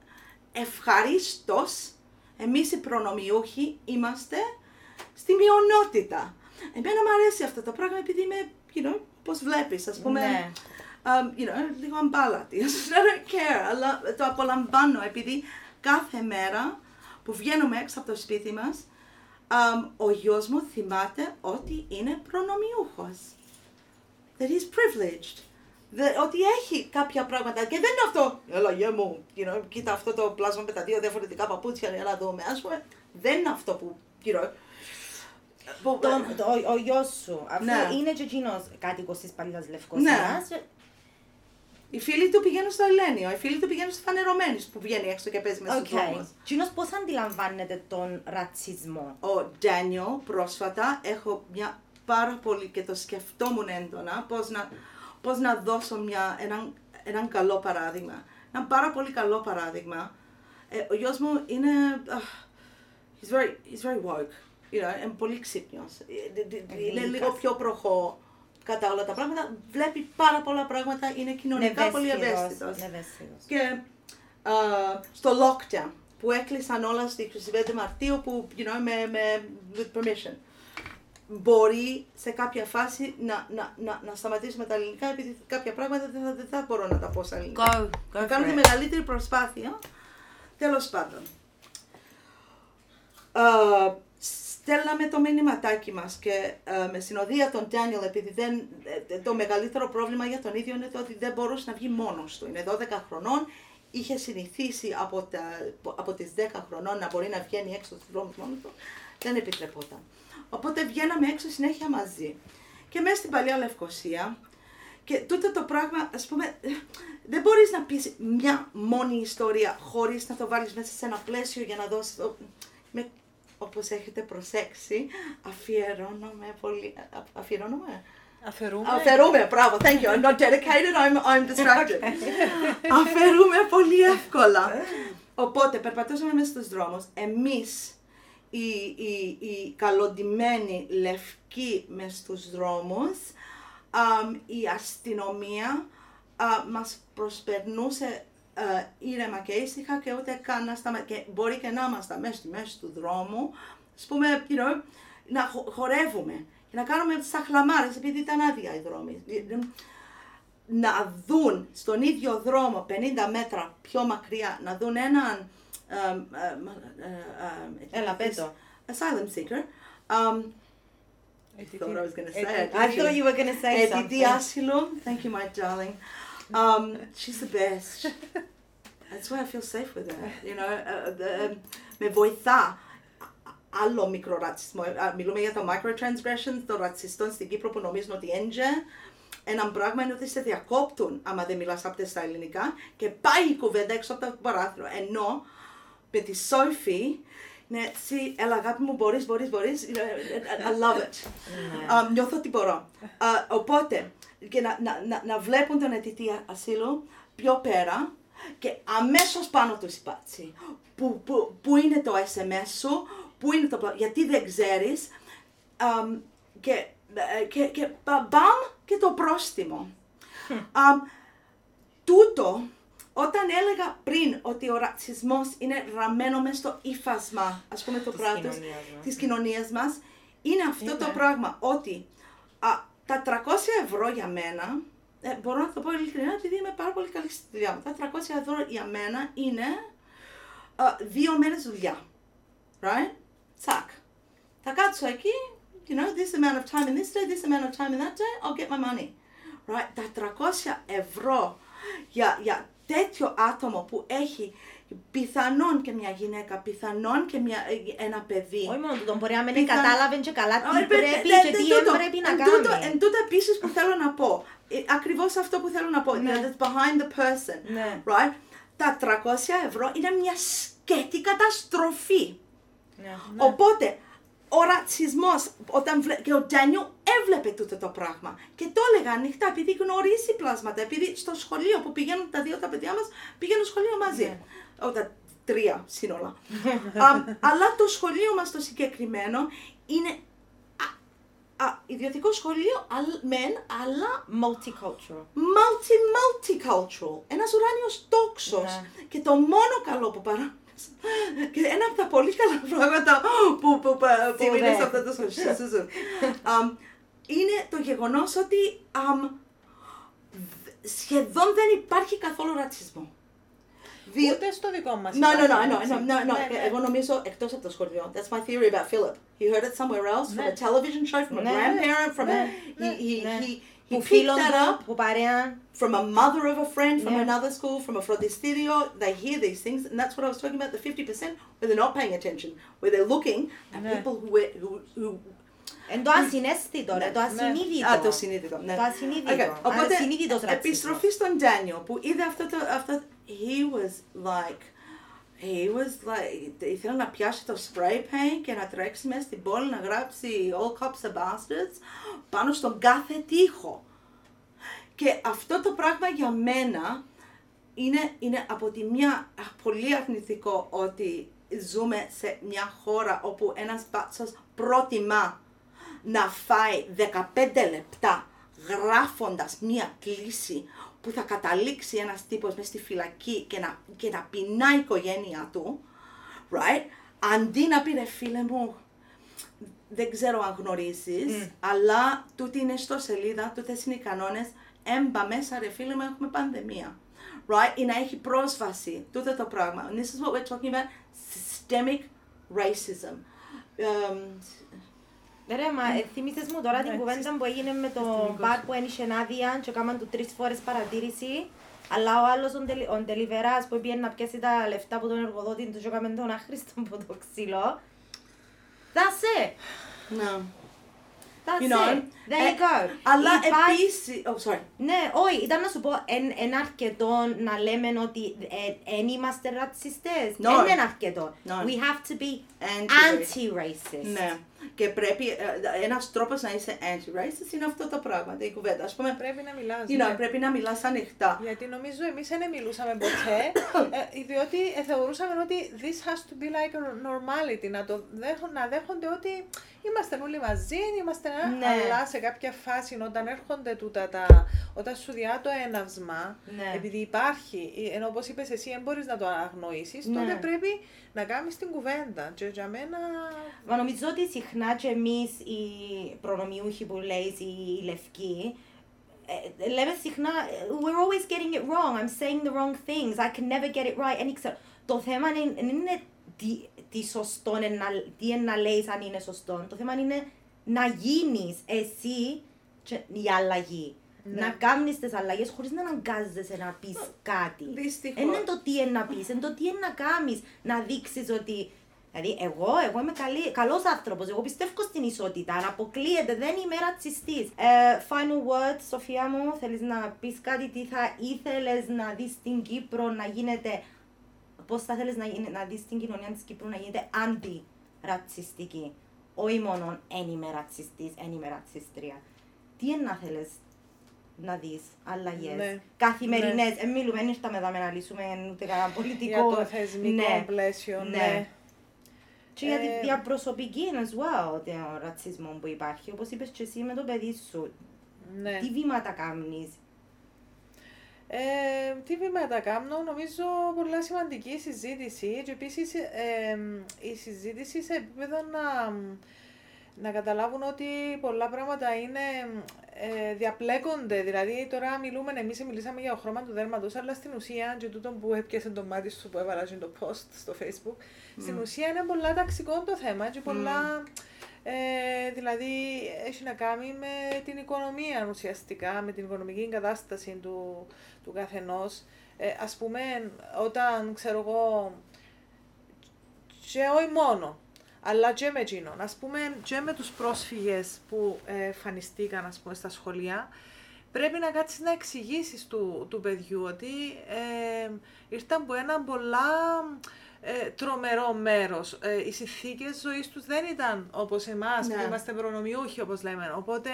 ευχαρίστως εμείς οι προνομιούχοι είμαστε στη μειονότητα. Εμένα μου αρέσει αυτό το πράγμα επειδή είμαι, you know, πώς βλέπεις, ας πούμε, Ναι. Um, you know, λίγο αμπάλατη. I don't care, αλλά το απολαμβάνω επειδή κάθε μέρα που βγαίνουμε έξω από το σπίτι μας, um, ο γιος μου θυμάται ότι είναι προνομιούχος. That he's privileged. Δε- ότι έχει κάποια πράγματα και δεν είναι αυτό. Έλα, γε μου, you know, κοίτα αυτό το πλάσμα με τα δύο διαφορετικά παπούτσια για να δούμε. Ας πούμε, δεν είναι αυτό που, you know, που- Το, το, ο, ο γιος σου, αφού Ναι. είναι και εκείνος κάτοικος της Παλιάς Λευκοσίας, Οι φίλοι του πηγαίνουν στο Ελένιο, οι φίλοι του πηγαίνουν στο Φανερωμένης που βγαίνει έξω και παίζει μέσα στους Οκ. δρόμους. Εκείνος πώς αντιλαμβάνεται τον ρατσισμό; Ο Ντάνιο πρόσφατα έχω μια πάρα πολύ και το σκεφτόμουν έντονα πώς να, πώς να δώσω μια, έναν, έναν καλό παράδειγμα. Ένα πάρα πολύ καλό παράδειγμα. Ε, ο γιος μου είναι... αχ, he's, very, he's very woke. You know, είναι πολύ ξύπνιος. Ε, δ- δ- Είναι Γλυκάς. λίγο πιο προχώ κατά όλα τα πράγματα. Βλέπει πάρα πολλά πράγματα. Είναι κοινωνικά πολύ ευαίσθητος. Ευαίσθητος. Και α, στο lockdown που έκλεισαν όλα στις 25 Μαρτίου που, you know, με, με with permission. Μπορεί σε κάποια φάση να, να, να, να σταματήσουμε τα ελληνικά επειδή κάποια πράγματα δεν θα, δεν θα μπορώ να τα πω στα ελληνικά. Go, go Να κάνω for τη it. μεγαλύτερη προσπάθεια. Τέλος πάντων. Α, στέλναμε το μηνυματάκι μας και α, με συνοδεία τον Ντάνιελ επειδή δεν, ε, το μεγαλύτερο πρόβλημα για τον ίδιο είναι το ότι δεν μπορούσε να βγει μόνος του. Είναι 12 χρονών, είχε συνηθίσει από, τα, από τις 10 χρονών να μπορεί να βγαίνει έξω στους δρόμους μόνος του, δεν επιτρεπόταν. Οπότε βγαίναμε έξω συνέχεια μαζί. Και μέσα στην Παλιά Λευκοσία και τούτο το πράγμα, ας πούμε, δεν μπορείς να πεις μια μόνη ιστορία χωρίς να το βάλεις μέσα σε ένα πλαίσιο για να δώσεις... το- Με, όπως έχετε προσέξει, αφιερώνομαι πολύ... α- Αφιερώνομαι; Αφαιρούμε. Αφαιρούμε, μπράβο, thank you. I'm not dedicated, I'm, I'm distracted. Αφαιρούμε πολύ εύκολα. Οπότε, περπατούσαμε μέσα στους δρόμους. Εμείς, οι, οι, οι καλοντημένοι λευκοί μες στους δρόμους, αμ, η αστυνομία α, μας προσπερνούσε α, ήρεμα και ήσυχα και ούτε καν να σταμα... και μπορεί και να είμαστε μέσα στη μέση του δρόμου, ας πούμε, you know, να χο- χορεύουμε και να κάνουμε σαχλαμάρες επειδή ήταν άδεια οι δρόμοι. Να δουν στον ίδιο δρόμο 50 μέτρα πιο μακριά, να δουν έναν... εμ, εμ, ε, εμ, Έλα, πες το. asylum seeker. Um, I thought I was going to say it. I thought you were going to say Αιτητή something. άσυλο. Thank you, my darling. Um, she's the best. That's why I feel safe with her. You know, uh, the, um, με βοηθά. Άλλο μικρό ρατσισμό. Α, Μιλούμε για το microtransgressions των ρατσιστών στην Κύπρο που νομίζουν ότι έντζε. Ένα πράγμα είναι ότι σε διακόπτουν άμα δεν μιλάς απ' στα ελληνικά και πάει η κουβέντα έξω από το παράθυρο. Ενώ με τη Σόφη είναι έτσι, έλα αγάπη μου, μπορείς, μπορείς, μπορείς. You know, I love it. Α, νιώθω ότι μπορώ. Α, οπότε, και να, να, να, να βλέπουν τον αιτητή ασύλου πιο πέρα και αμέσως πάνω τους υπάρξει. Πού, πού, πού είναι το SMS σου, πού είναι το... πλα- Γιατί δεν ξέρεις. Αμ, και, ε, και, και μπα- μπαμ και το πρόστιμο. Αμ, τούτο, όταν έλεγα πριν ότι ο ρατσισμός είναι ραμμένο μέσα στο ύφασμα, ας πούμε, το Της κράτος, κοινωνίας μας. της κοινωνίας μας, είναι αυτό το πράγμα, ότι α, τα 300 ευρώ για μένα, ε, μπορώ να το πω ειλικρινά επειδή είμαι πάρα πολύ καλή στη δουλειά μου, τα 300 ευρώ για μένα είναι α, δύο μέρες δουλειά. Right? Τσακ. Θα κάτσω εκεί, you know, this amount of time in this day, this amount of time in that day, I'll get my money. Right? Τα 300 ευρώ για, για τέτοιο άτομο που έχει πιθανόν και μια γυναίκα, πιθανόν και μια, ε, ένα παιδί. Όχι μόνο τούτο, μπορεί να μην Πιθαν- κατάλαβε και καλά τι Όχι, πρέπει παι- και δε- τι δε- δεν τούτο. πρέπει να Εν τούτο- κάνει. Εν τούτο επίσης που θέλω να πω, ε, ακριβώς αυτό που θέλω να πω, Ναι. you know, that's behind the person, Ναι. right? Τα 300 ευρώ είναι μια σκέτη καταστροφή. Ναι. Οπότε, ο ρατσισμός, όταν βλέ... και ο Ντάνιου έβλεπε τούτο το πράγμα. Και το έλεγα ανοιχτά, επειδή γνωρίζει πλάσματα, επειδή στο σχολείο που πηγαίνουν τα δύο τα παιδιά μας, πηγαίνουν σχολείο μαζί. Ναι. Ο, τα τρία σύνολα. Α, αλλά το σχολείο μας το συγκεκριμένο είναι α, α, ιδιωτικό σχολείο, αλ- μεν, αλλά Multicultural. multi-multicultural. Ένας ουράνιος τόξος. Ναι. Και το μόνο καλό που παρά... Και ένα από τα πολύ καλά πράγματα που, που, που, που Σίγουρα είναι σε έχω. αυτό το σχολείο αμ, είναι το γεγονός ότι αμ, δ- σχεδόν δεν υπάρχει καθόλου ρατσισμό. Δι- Ούτε στο δικό μας. No, no, no, υπάρχει, no, έτσι. no, no, no. Ναι, ναι. Εγώ νομίζω εκτός από το σχολείο. That's my theory about Philip. He heard it somewhere else, from Ναι. a television show, from a Ναι. grandparent, from a... Ναι. He, he, Ναι. he, he Που picked φίλων that up του, που παρέα. from a mother of a friend from Yeah. another school, from a frontisterio, they hear these things, and that's what I was talking about, the 50% where they're not paying attention, where they're looking at Yeah. people who, were- who, who Εν το ασυναίσθητο, ρε, το ασυνείδητο. Α, το συνείδητο, ναι. Το ασυνείδητο. Okay, Οπότε, Ασυνείδητος ρατσισμός. επιστροφή στον Ντάνιο, που είδε αυτό το, αυτό, he was like, he was like, ήθελε να πιάσει το spray paint και να τρέξει μέσα στην πόλη να γράψει all cops are bastards πάνω στον κάθε τοίχο. Και αυτό το πράγμα για μένα είναι, είναι από τη μια πολύ αρνητικό ότι ζούμε σε μια χώρα όπου ένας μπάτσος προτιμά να φάει 15 λεπτά γράφοντας μία κλίση που θα καταλήξει ένας τύπος μες στη φυλακή και να, και να πεινά η οικογένεια του, right, αντί να πει ρε φίλε μου, δεν ξέρω αν γνωρίζεις, αλλά τούτη είναι στο σελίδα, τούτες είναι οι κανόνες, έμπα μέσα ρε φίλε μου έχουμε πανδημία. Right, ή να έχει πρόσβαση, τούτο το πράγμα. And this is what we're talking about, systemic racism. Um, Ρε, μα ε, θύμισες μου τώρα την Ναι, κουβέντα που έγινε με το συστημικός. μπαρ που ένιξε άδεια και έκαναν του τρεις φορές παρατήρηση. Αλλά ο άλλος, ο ντελι- ο ντελιβεράς που πήγαινε να πιάσει τα λεφτά από τον εργοδότη του και έκαμε τον άχρηστο από το ξύλο. That's it. no. That's You know, it. There ε, you go. Αλλά Υπάρχει- επίσης, oh sorry, Ναι, όχι, ήταν να σου πω, εν, εν αρκετό να λέμε ότι δεν είμαστε ρατσιστές. No. Δεν είναι αρκετό. No. We have to be Anti-racist. anti-racist. ναι. Και πρέπει, ε, ένας τρόπος να είσαι anti-racist είναι αυτό το πράγμα, η κουβέντα. Ας πούμε, Πρέπει να μιλάς. you know, ναι. πρέπει να μιλάς ανοιχτά. Γιατί νομίζω εμείς δεν μιλούσαμε ποτέ, ε, διότι ε, θεωρούσαμε ότι this has to be like a normality, να, το δέχον, να δέχονται ότι είμαστε όλοι μαζί, είμαστε ένα, Ναι. αλλά σε κάποια φάση όταν έρχονται τούτα τα, όταν σου διά το έναυσμα, Ναι. επειδή υπάρχει, ε, ενώ όπως είπες εσύ δεν μπορείς να το αγνοήσεις, Ναι. τότε πρέπει να κάνεις την κουβέντα. Και για μένα, Μα νομίζω ότι συχνά και εμείς οι προνομιούχοι που λέει οι λευκοί, ε, λέμε συχνά, we're always getting it wrong, I'm saying the wrong things, I can never get it right. And ξέρω, το θέμα είναι, είναι τι, τι σωστό είναι να, τι είναι να λέεις αν είναι σωστό. Το θέμα είναι να γίνεις εσύ και η αλλαγή. Ναι. Να κάνεις τις αλλαγές χωρίς να αναγκάζεσαι να πεις κάτι. δυστυχώς. Δεν είναι το τι είναι να πεις, είναι το τι είναι να κάνεις. Να δείξεις ότι. Δηλαδή, εγώ, εγώ είμαι καλός άνθρωπος. Εγώ πιστεύω στην ισότητα. Αν αποκλείεται, δεν είμαι ρατσιστής. Ε, final words, Σοφία μου, θέλεις να πεις κάτι, τι θα ήθελες να δεις στην Κύπρο να γίνεται. Πώ θα θέλει να, γίνει- να δει την κοινωνία τη Κύπρου να γίνεται αντι-ρατσιστική. Όχι μόνο εν είμαι ρατσιστή, εν είμαι ρατσίστρια. Τι είναι να θέλει να δει αλλαγέ. Ναι. Καθημερινέ. Δεν μιλούμε, δεν ήρθαμε εδώ να λύσουμε ούτε κανένα πολιτικό. Για το θεσμικό Ναι. πλαίσιο, Ναι. ναι. Και για τη Ε, διαπροσωπική as well, τον ρατσισμό που υπάρχει. Όπω είπε και εσύ με το παιδί σου. ναι. Τι βήματα κάνει. Ε, τι βήματα κάνω, νομίζω πολλά σημαντική η συζήτηση και επίσης ε, η συζήτηση σε επίπεδο να, να καταλάβουν ότι πολλά πράγματα είναι, ε, διαπλέκονται. Δηλαδή τώρα μιλούμε, εμείς μιλήσαμε για το χρώμα του δέρματος, αλλά στην ουσία και τούτο που έπιασε το μάτι σου που έβαλα και το post στο facebook, στην ουσία είναι πολλά ταξικό το θέμα και πολλά... Ε, δηλαδή έχει να κάνει με την οικονομία ουσιαστικά, με την οικονομική κατάσταση του, του καθενός. Ε, ας πούμε, όταν ξέρω εγώ, και όχι μόνο, αλλά και με εκείνον, ας πούμε και με τους πρόσφυγες που ε, εμφανιστήκαν ας πούμε, στα σχολεία, πρέπει να κάτσεις να εξηγήσεις του, του παιδιού ότι ε, ήρθαν από ένα πολλά ε, τρομερό μέρος. Ε, οι συνθήκες ζωής τους δεν ήταν όπως εμάς Ναι. που είμαστε προνομιούχοι όπως λέμε. Οπότε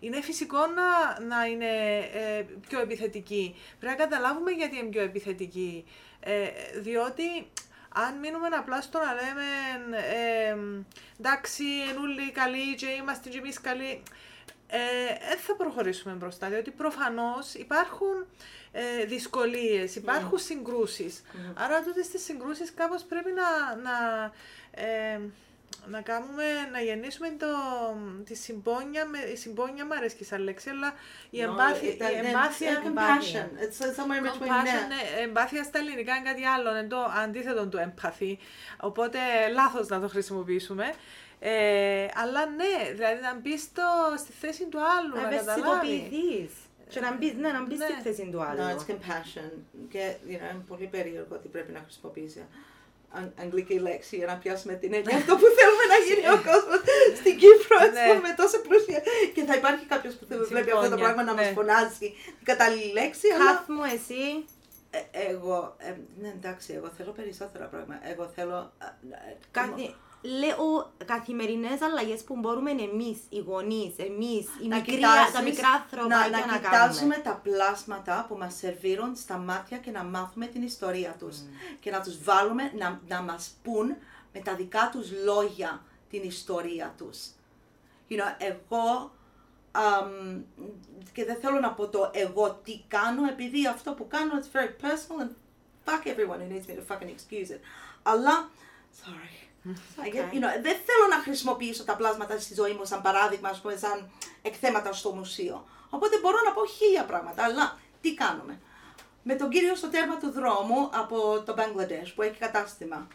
είναι φυσικό να, να είναι ε, πιο επιθετικοί. Πρέπει να καταλάβουμε γιατί είναι πιο επιθετικοί. Ε, διότι αν μείνουμε απλά στο να λέμε ε, εντάξει, είναι όλοι καλοί και είμαστε και εμείς καλοί, ε, δεν θα προχωρήσουμε μπροστά, διότι προφανώς υπάρχουν ε, δυσκολίες, υπάρχουν συγκρούσεις. Άρα τότε στις συγκρούσεις κάπως πρέπει να, να, ε, να κάνουμε, να γεννήσουμε το, τη συμπόνια, με, η συμπόνια μου αρέσει σαν λέξη, αλλά η εμπάθεια, η εμπάθεια compassion. It's uh, somewhere in between Compassion, there. ναι, εμπάθεια στα ελληνικά είναι κάτι άλλο, είναι το αντίθετο του empathy. Οπότε λάθος να το χρησιμοποιήσουμε. Ε, αλλά ναι, δηλαδή να μπεις στο- στη θέση του άλλου, Να να καταλάβει. ευαισθητοποιηθεί. Και να μπει ναι, να μπεις στη Ναι. θέση του No, άλλου. it's compassion. Και you know, είναι πολύ περίεργο ότι πρέπει να χρησιμοποιήσει αν- αγγλική λέξη για να πιάσουμε την έννοια αυτό που θέλουμε να γίνει ο κόσμος στην Κύπρο ας Ναι. πούμε, τόσο πλούσια. Και θα υπάρχει κάποιος που θα βλέπει αυτό το Συμπόνια, πράγμα να ναι. μα φωνάζει την κατάλληλη λέξη. Αλλά Χαθ μου εσύ. ε, εγώ, ε, ναι εντάξει, εγώ θέλω περισσότερα πράγματα. Εγώ θέλω. ε, ε, Καθη... Λέω καθημερινές αλλαγές που μπορούμε εμείς, οι γονείς, εμείς, οι να μικροί, κοιτάζεις, τα μικρά ανθρωπάκια να, να, να, κάνουμε. κοιτάζουμε τα πλάσματα που μας σερβίρουν στα μάτια και να μάθουμε την ιστορία τους και να τους βάλουμε να, να μας πούν με τα δικά τους λόγια την ιστορία τους. You know, εγώ αμ, και δεν θέλω να πω το εγώ τι κάνω επειδή αυτό που κάνω it's very personal and fuck everyone who needs me to fucking excuse it. Αλλά, sorry. I get- you know, δεν θέλω να χρησιμοποιήσω τα πλάσματα στη ζωή μου σαν παράδειγμα, ας πούμε, σαν εκθέματα στο μουσείο. Οπότε μπορώ να πω χίλια πράγματα, αλλά τι κάνουμε; Με τον κύριο στο τέρμα του δρόμου από το Μπαγκλαντές που έχει κατάστημα.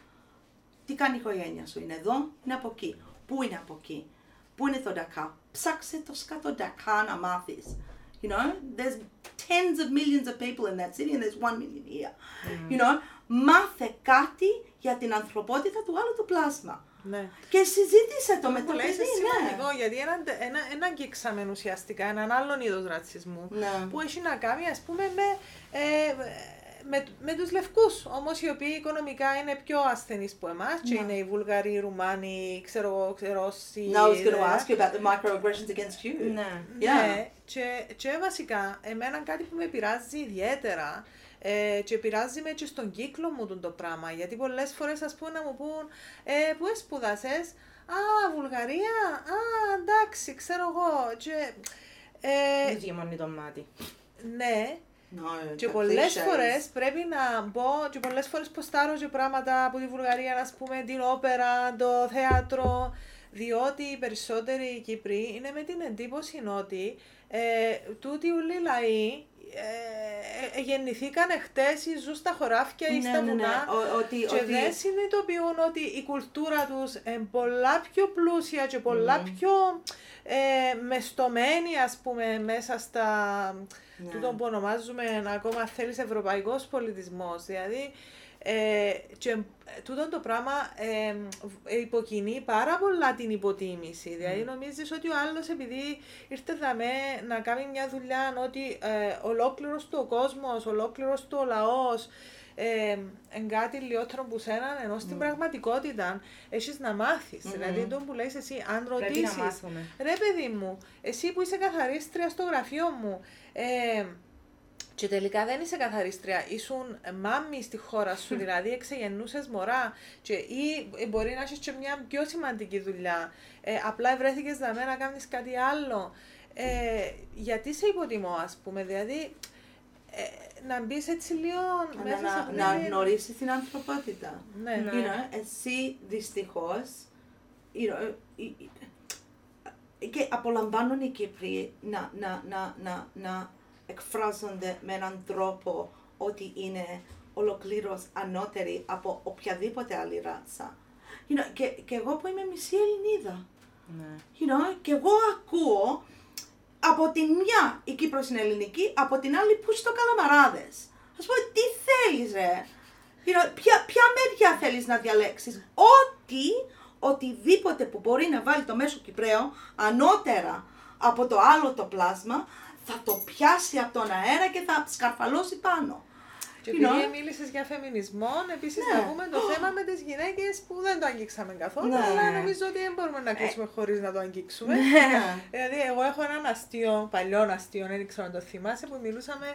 Τι κάνει η οικογένεια σου, είναι εδώ, είναι από εκεί. Πού είναι από εκεί, πού είναι το Ντακά; Ψάξε το σκάτο Ντακά να μάθεις. You know, there's tens of millions of people in that city and there's one million here. You know, μάθε κάτι για την ανθρωπότητα του άλλου του πλάσμα. Ναι. Και συζήτησε το με το Πολύ παιδί, σημαντικό, ναι. γιατί ένα, ένα, ένα αγγίξαμε ουσιαστικά έναν άλλον είδος ρατσισμού Ναι. που έχει να κάνει ας πούμε με, ε, με, με τους λευκούς όμως οι οποίοι οικονομικά είναι πιο ασθενείς που εμάς και Ναι. είναι οι Βουλγαροί, οι Ρουμάνοι, ξέρω εγώ, ξέρω Ρώσοι, Now I was going to ε, ask you about the microaggressions against you. Ναι. Yeah. Ναι, και, και βασικά εμένα κάτι που με πειράζει ιδιαίτερα ε, και πειράζει με και στον κύκλο μου τον το πράγμα. Γιατί πολλές φορές ας πούμε να μου πούν ε, πού σπουδάσες, Α, Βουλγαρία, Α, εντάξει, ξέρω εγώ. Και, ε, Δεν γεμονεί το μάτι. ναι, No, και the πολλές cliches. φορές πρέπει να μπω και πολλές φορές ποστάρω και πράγματα από τη Βουλγαρία, ας πούμε την όπερα, το θέατρο, διότι οι περισσότεροι Κύπροι είναι με την εντύπωση ότι ε, τούτοι όλοι οι λαοί ε, ε, γεννηθήκαν χτες ή ζουν στα χωράφια ή Ναι, στα ναι, ναι. βουνά Ο- ότι- και ότι- δεν συνειδητοποιούν ότι η κουλτούρα τους είναι πολλά πιο πλούσια και πολλά πιο ε, μεστομένη ας πούμε μέσα στα Ναι. τούτο που ονομάζουμε ακόμα θέλεις ευρωπαϊκός πολιτισμός δηλαδή ε, και ε, τούτο το πράγμα ε, ε, υποκινεί πάρα πολλά την υποτίμηση. Δηλαδή νομίζεις ότι ο άλλος επειδή ήρθε δαμέ να κάνει μια δουλειά ότι ε, ολόκληρος του ο κόσμος, ολόκληρος του ο λαός ε, εν κάτι λιότερο που σέναν, ενώ στην πραγματικότητα έχεις να μάθεις. Δηλαδή το που λες εσύ, αν Πρέπει να ρωτήσεις, μάθουμε. ρε παιδί μου, εσύ που είσαι καθαρίστρια στο γραφείο μου, ε, και τελικά δεν είσαι καθαρίστρια, ήσουν μάμι στη χώρα σου, δηλαδή εξεγεννούσες μωρά και, ή μπορεί να έχεις και μια πιο σημαντική δουλειά, ε, απλά βρέθηκες δαμέ να κάνεις κάτι άλλο. Ε, γιατί σε υποτιμώ ας πούμε, δηλαδή ε, να μπεις έτσι λίγο Να, μέσα σε να, αυτή να την- γνωρίσει την ανθρωπότητα. Ναι, Ναι. You know, εσύ δυστυχώς. You know, ε, ε, και απολαμβάνουν οι Κύπροι να, να, να, να, να εκφράζονται με έναν τρόπο ότι είναι ολοκλήρως ανώτεροι από οποιαδήποτε άλλη ράτσα. You know, και, και εγώ που είμαι μισή Ελληνίδα. Ναι. You know, και εγώ ακούω από τη μια η Κύπρος είναι ελληνική, από την άλλη που στο καλαμαράδες. Ας πω, τι θέλεις ρε; You know, ποια, ποια μεριά θέλεις να διαλέξεις; Ό,τι, οτιδήποτε που μπορεί να βάλει το μέσο Κυπραίο ανώτερα από το άλλο το πλάσμα, θα το πιάσει από τον αέρα και θα σκαρφαλώσει πάνω. Και You επειδή know; μίλησες για φεμινισμό, επίσης Ναι. να πούμε το θέμα με τις γυναίκες που δεν το αγγίξαμε καθόλου, Ναι. αλλά νομίζω ότι δεν μπορούμε να κλείσουμε χωρίς να το αγγίξουμε. Ναι. Δηλαδή, εγώ έχω έναν αστείο, παλιό αστείο, δεν ξέρω αν το θυμάσαι, που μιλούσαμε,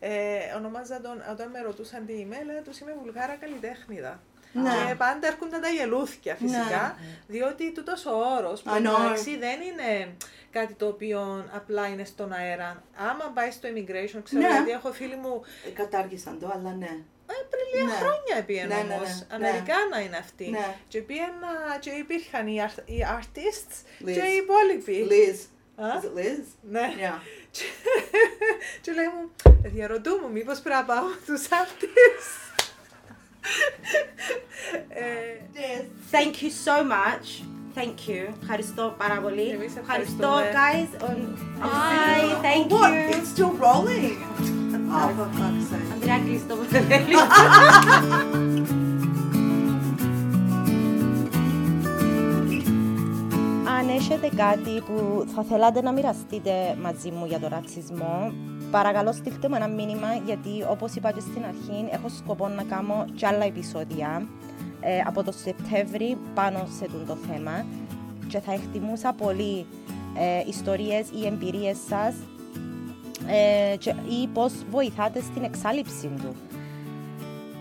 ε, ονομάζα τον, όταν με ρωτούσαν τι είμαι, έλεγα τους είμαι βουλγάρα καλλιτέχνηδα. Ναι. Και πάντα έρχονταν τα γελούθια φυσικά, διότι τούτος ο όρος που I know. εντάξει δεν είναι κάτι το οποίο απλά είναι στον αέρα. Άμα πάει στο immigration, ξέρω Ναι. γιατί έχω φίλοι μου Ε, Κατάργησαν το, αλλά ναι. ε, πριν λίγα Ναι. χρόνια πήγαινε Ναι, ναι, όμως. ναι, ναι. Αμερικάνα είναι αυτοί. Ναι. Και πήγαινα και υπήρχαν οι, αρ- οι artists Liz. και οι υπόλοιποι. Liz. Α; Is it Liz? Ναι. Yeah. Και, και λέει μου, διαρωτούμε μήπως πρέπει να πάω τους artists. ε, Thank you so much. Thank you. Ευχαριστώ πάρα πολύ. Εμείς Ευχαριστώ, ευχαριστούμε. guys. On- Bye. Thank What? you. It's still rolling. oh, for fuck's sake. Ανδρέα, κλείσει το που θέλεις. Αν έχετε κάτι που θα θέλατε να μοιραστείτε μαζί μου για τον ρατσισμό, παρακαλώ στείλτε μου ένα μήνυμα γιατί όπως είπα και στην αρχή έχω σκοπό να κάνω και άλλα επεισόδια ε, από το Σεπτέμβρη πάνω σε τούτο το θέμα και θα εκτιμούσα πολύ ε, ιστορίες ή εμπειρίες σας ε, και- ή πώς βοηθάτε στην εξάλληψη του.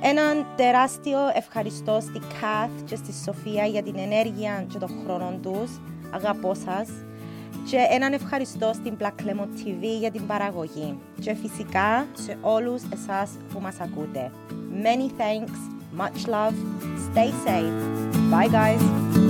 Έναν τεράστιο ευχαριστώ στη Καθ και στη Σοφία για την ενέργεια και τον χρόνο τους. Αγαπώ σας. Και έναν ευχαριστώ στην Black Lemon TV για την παραγωγή. Και φυσικά σε όλους εσάς που μας ακούτε. Many thanks, much love, stay safe. Bye guys.